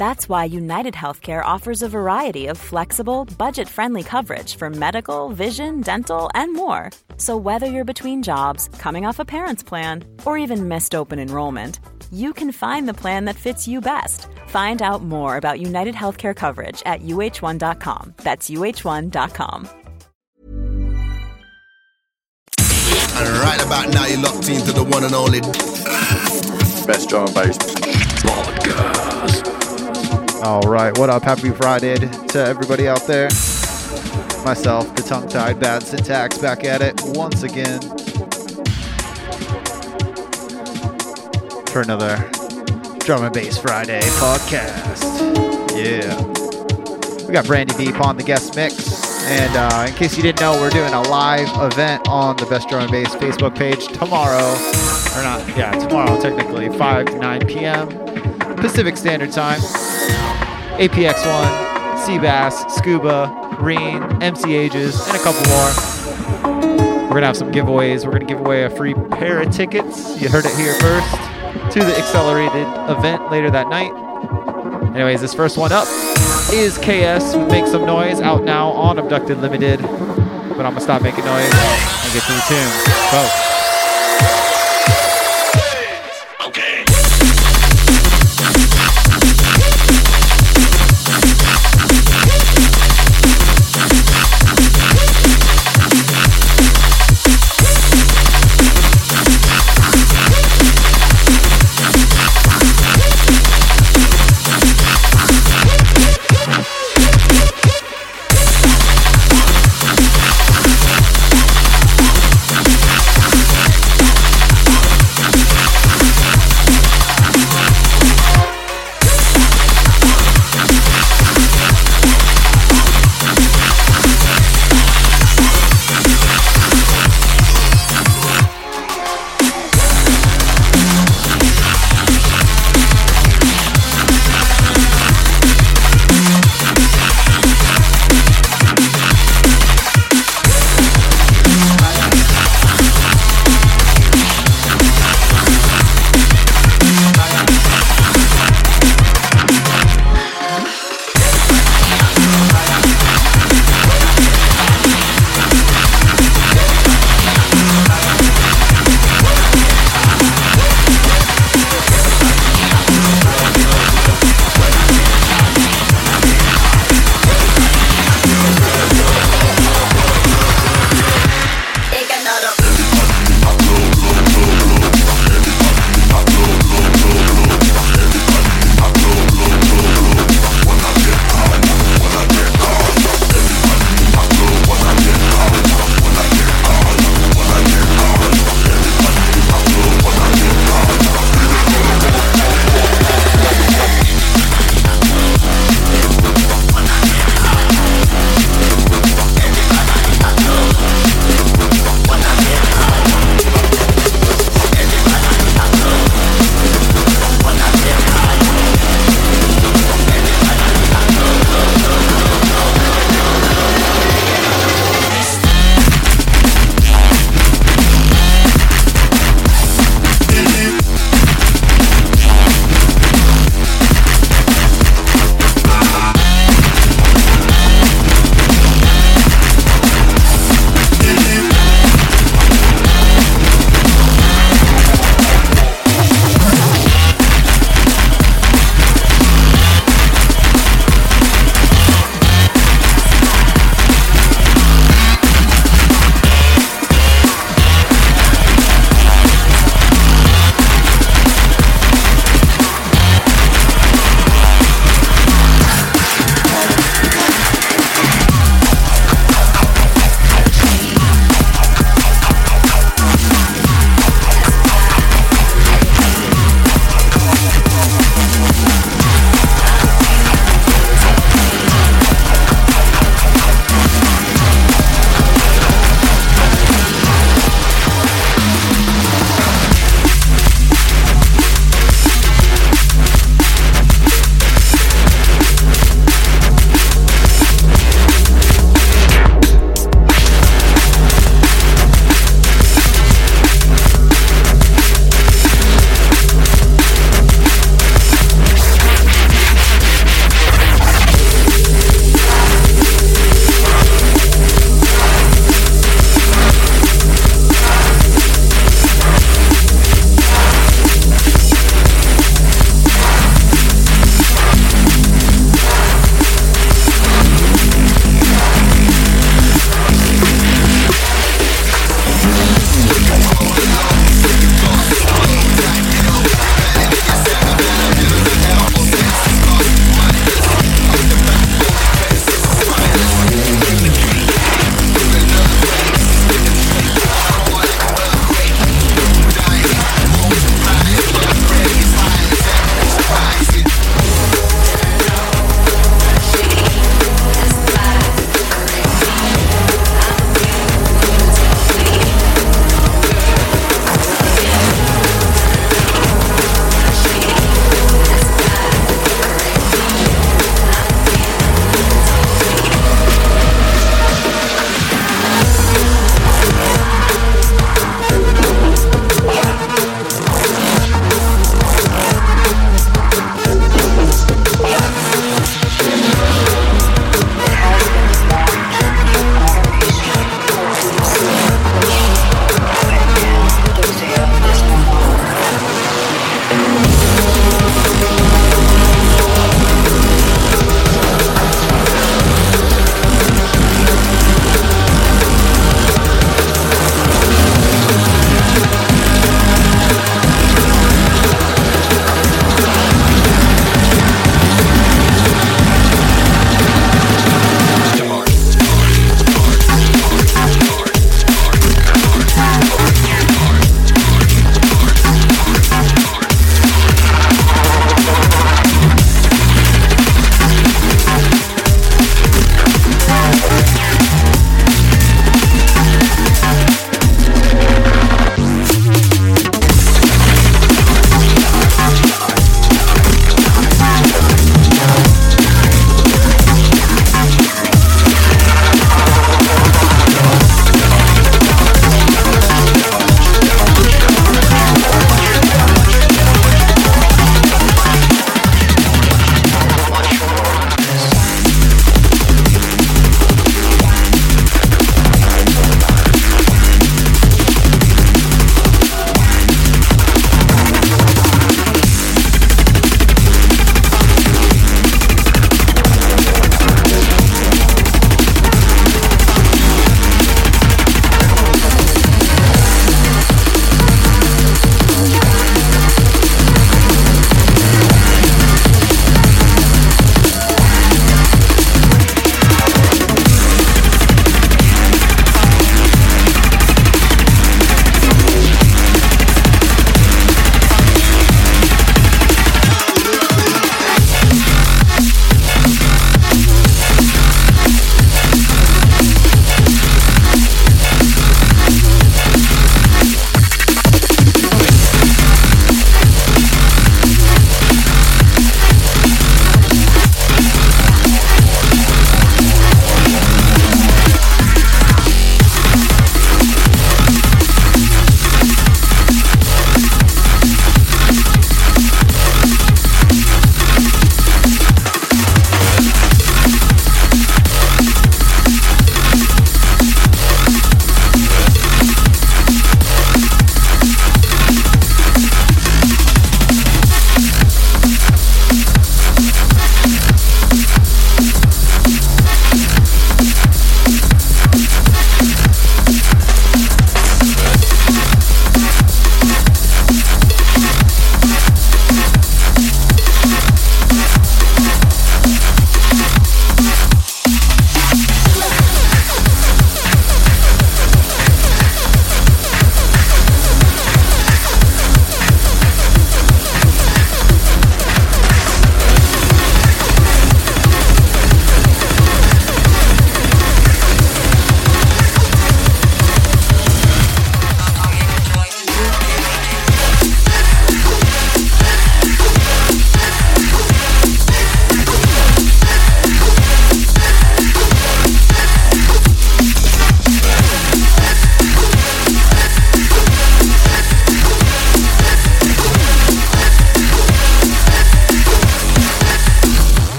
That's why United Healthcare offers a variety of flexible, budget friendly coverage for medical, vision, dental, and more. So, whether you're between jobs, coming off a parent's plan, or even missed open enrollment, you can find the plan that fits you best. Find out more about United Healthcare coverage at uh1.com. That's uh1.com. And right about now, you're locked into the one and only Best drum and bass. All right, what up? Happy Friday to everybody out there. Myself, the tongue tied bad syntax, back at it once again for another Drum and Bass Friday podcast. Yeah. We got Brandy Deep on the guest mix. And uh, in case you didn't know, we're doing a live event on the Best Drum and Bass Facebook page tomorrow. Or not, yeah, tomorrow technically, 5 to 9 p.m. Pacific Standard Time. APX1, Seabass, Scuba, Reen, MC Ages, and a couple more. We're gonna have some giveaways. We're gonna give away a free pair of tickets. You heard it here first to the accelerated event later that night. Anyways, this first one up is KS Make Some Noise out now on Abducted Limited. But I'm gonna stop making noise and get to the tune. Go.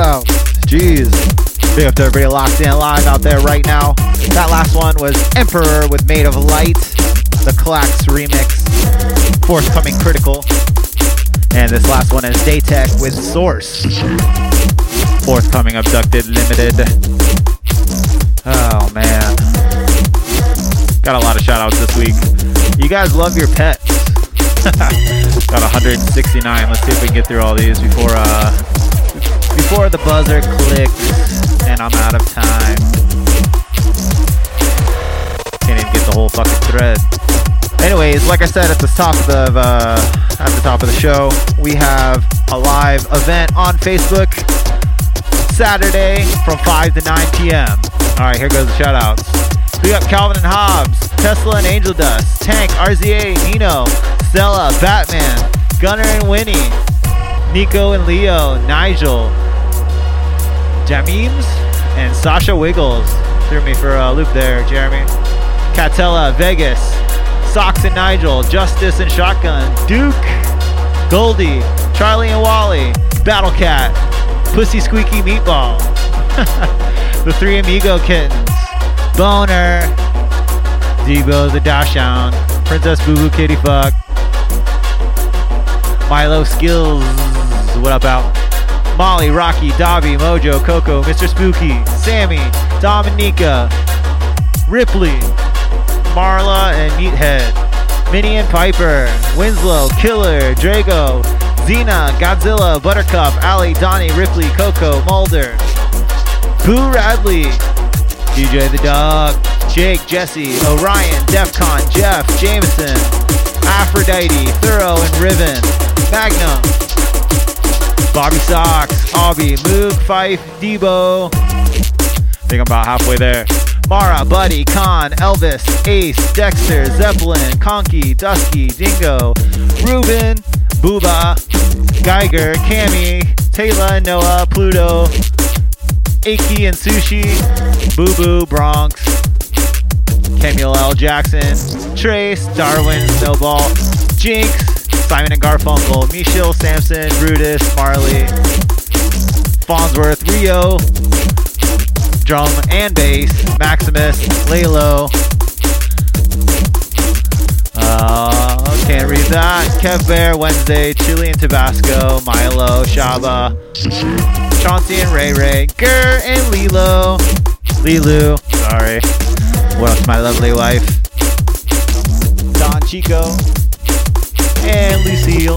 Shout outs. Jeez. Big up to everybody locked in live out there right now. That last one was Emperor with Made of Light, the Clax remix, forthcoming critical. And this last one is Daytech with Source, forthcoming Abducted Limited. Oh man. Got a lot of shout outs this week. You guys love your pets. Got 169. Let's see if we can get through all these before uh before the buzzer clicks and I'm out of time. Can't even get the whole fucking thread. Anyways, like I said at the top of the uh, at the top of the show, we have a live event on Facebook Saturday from 5 to 9 p.m. All right, here goes the shout outs. We got Calvin and Hobbs, Tesla and Angel Dust, Tank, RZA, Nino, Stella, Batman, Gunner and Winnie, Nico and Leo, Nigel, Jameems, and Sasha Wiggles. Threw me for a loop there, Jeremy. Catella, Vegas, Socks and Nigel, Justice and Shotgun, Duke, Goldie, Charlie and Wally, Battle Cat, Pussy Squeaky Meatball, the Three Amigo Kittens, Boner, Debo the Dachshund, Princess Boo Boo Kitty Fuck, Milo Skills, what up out? Molly, Rocky, Dobby, Mojo, Coco, Mr. Spooky, Sammy, Dominica, Ripley, Marla and Meathead, Minnie and Piper, Winslow, Killer, Drago, Xena, Godzilla, Buttercup, Ali, Donnie, Ripley, Coco, Mulder, Boo Radley, DJ the Dog, Jake, Jesse, Orion, Defcon, Jeff, Jameson, Aphrodite, Thorough and Riven, Magnum, Bobby Socks, Obby, Moog, Fife, Debo. Think I'm about halfway there. Mara, Buddy, Khan, Elvis, Ace, Dexter, Zeppelin, Conky, Dusky, Dingo, Ruben, Booba, Geiger, Cammy, Taylor, Noah, Pluto, Aki and Sushi, Boo Boo, Bronx, Samuel L. Jackson, Trace, Darwin, Snowball, Jinx, Simon and Garfunkel, Michelle Sampson, Brutus, Marley, Farnsworth, Rio, drum and bass, Maximus, Lalo. Uh, can't read that. Kev Bear, Wednesday, Chili and Tabasco, Milo, Shaba, Chauncey and Ray Ray, Gur and Lilo, Lilu, sorry. What else, my lovely wife? Don Chico and Lucille.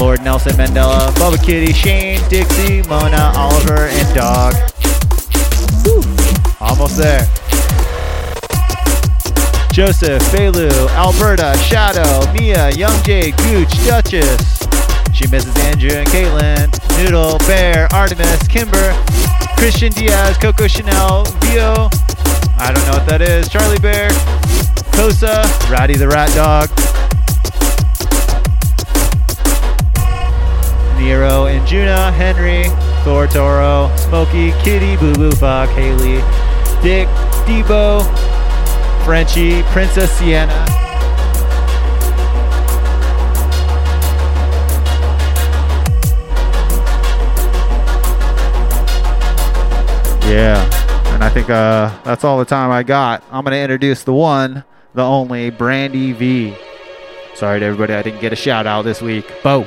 Lord Nelson Mandela, Bubba Kitty, Shane, Dixie, Mona, Oliver, and Dog. Whew, almost there. Joseph, Belu, Alberta, Shadow, Mia, Young J, Gooch, Duchess. She misses Andrew and Caitlin, Noodle, Bear, Artemis, Kimber, Christian Diaz, Coco Chanel, Vio. I don't know what that is. Charlie Bear, Kosa, Ratty the Rat Dog. Nero and Juna, Henry, Thor Toro, Smokey, Kitty, Boo Boo Fuck, Haley, Dick, Debo, Frenchie, Princess Sienna. Yeah, and I think uh, that's all the time I got. I'm going to introduce the one, the only, Brandy V. Sorry to everybody I didn't get a shout out this week. Bo.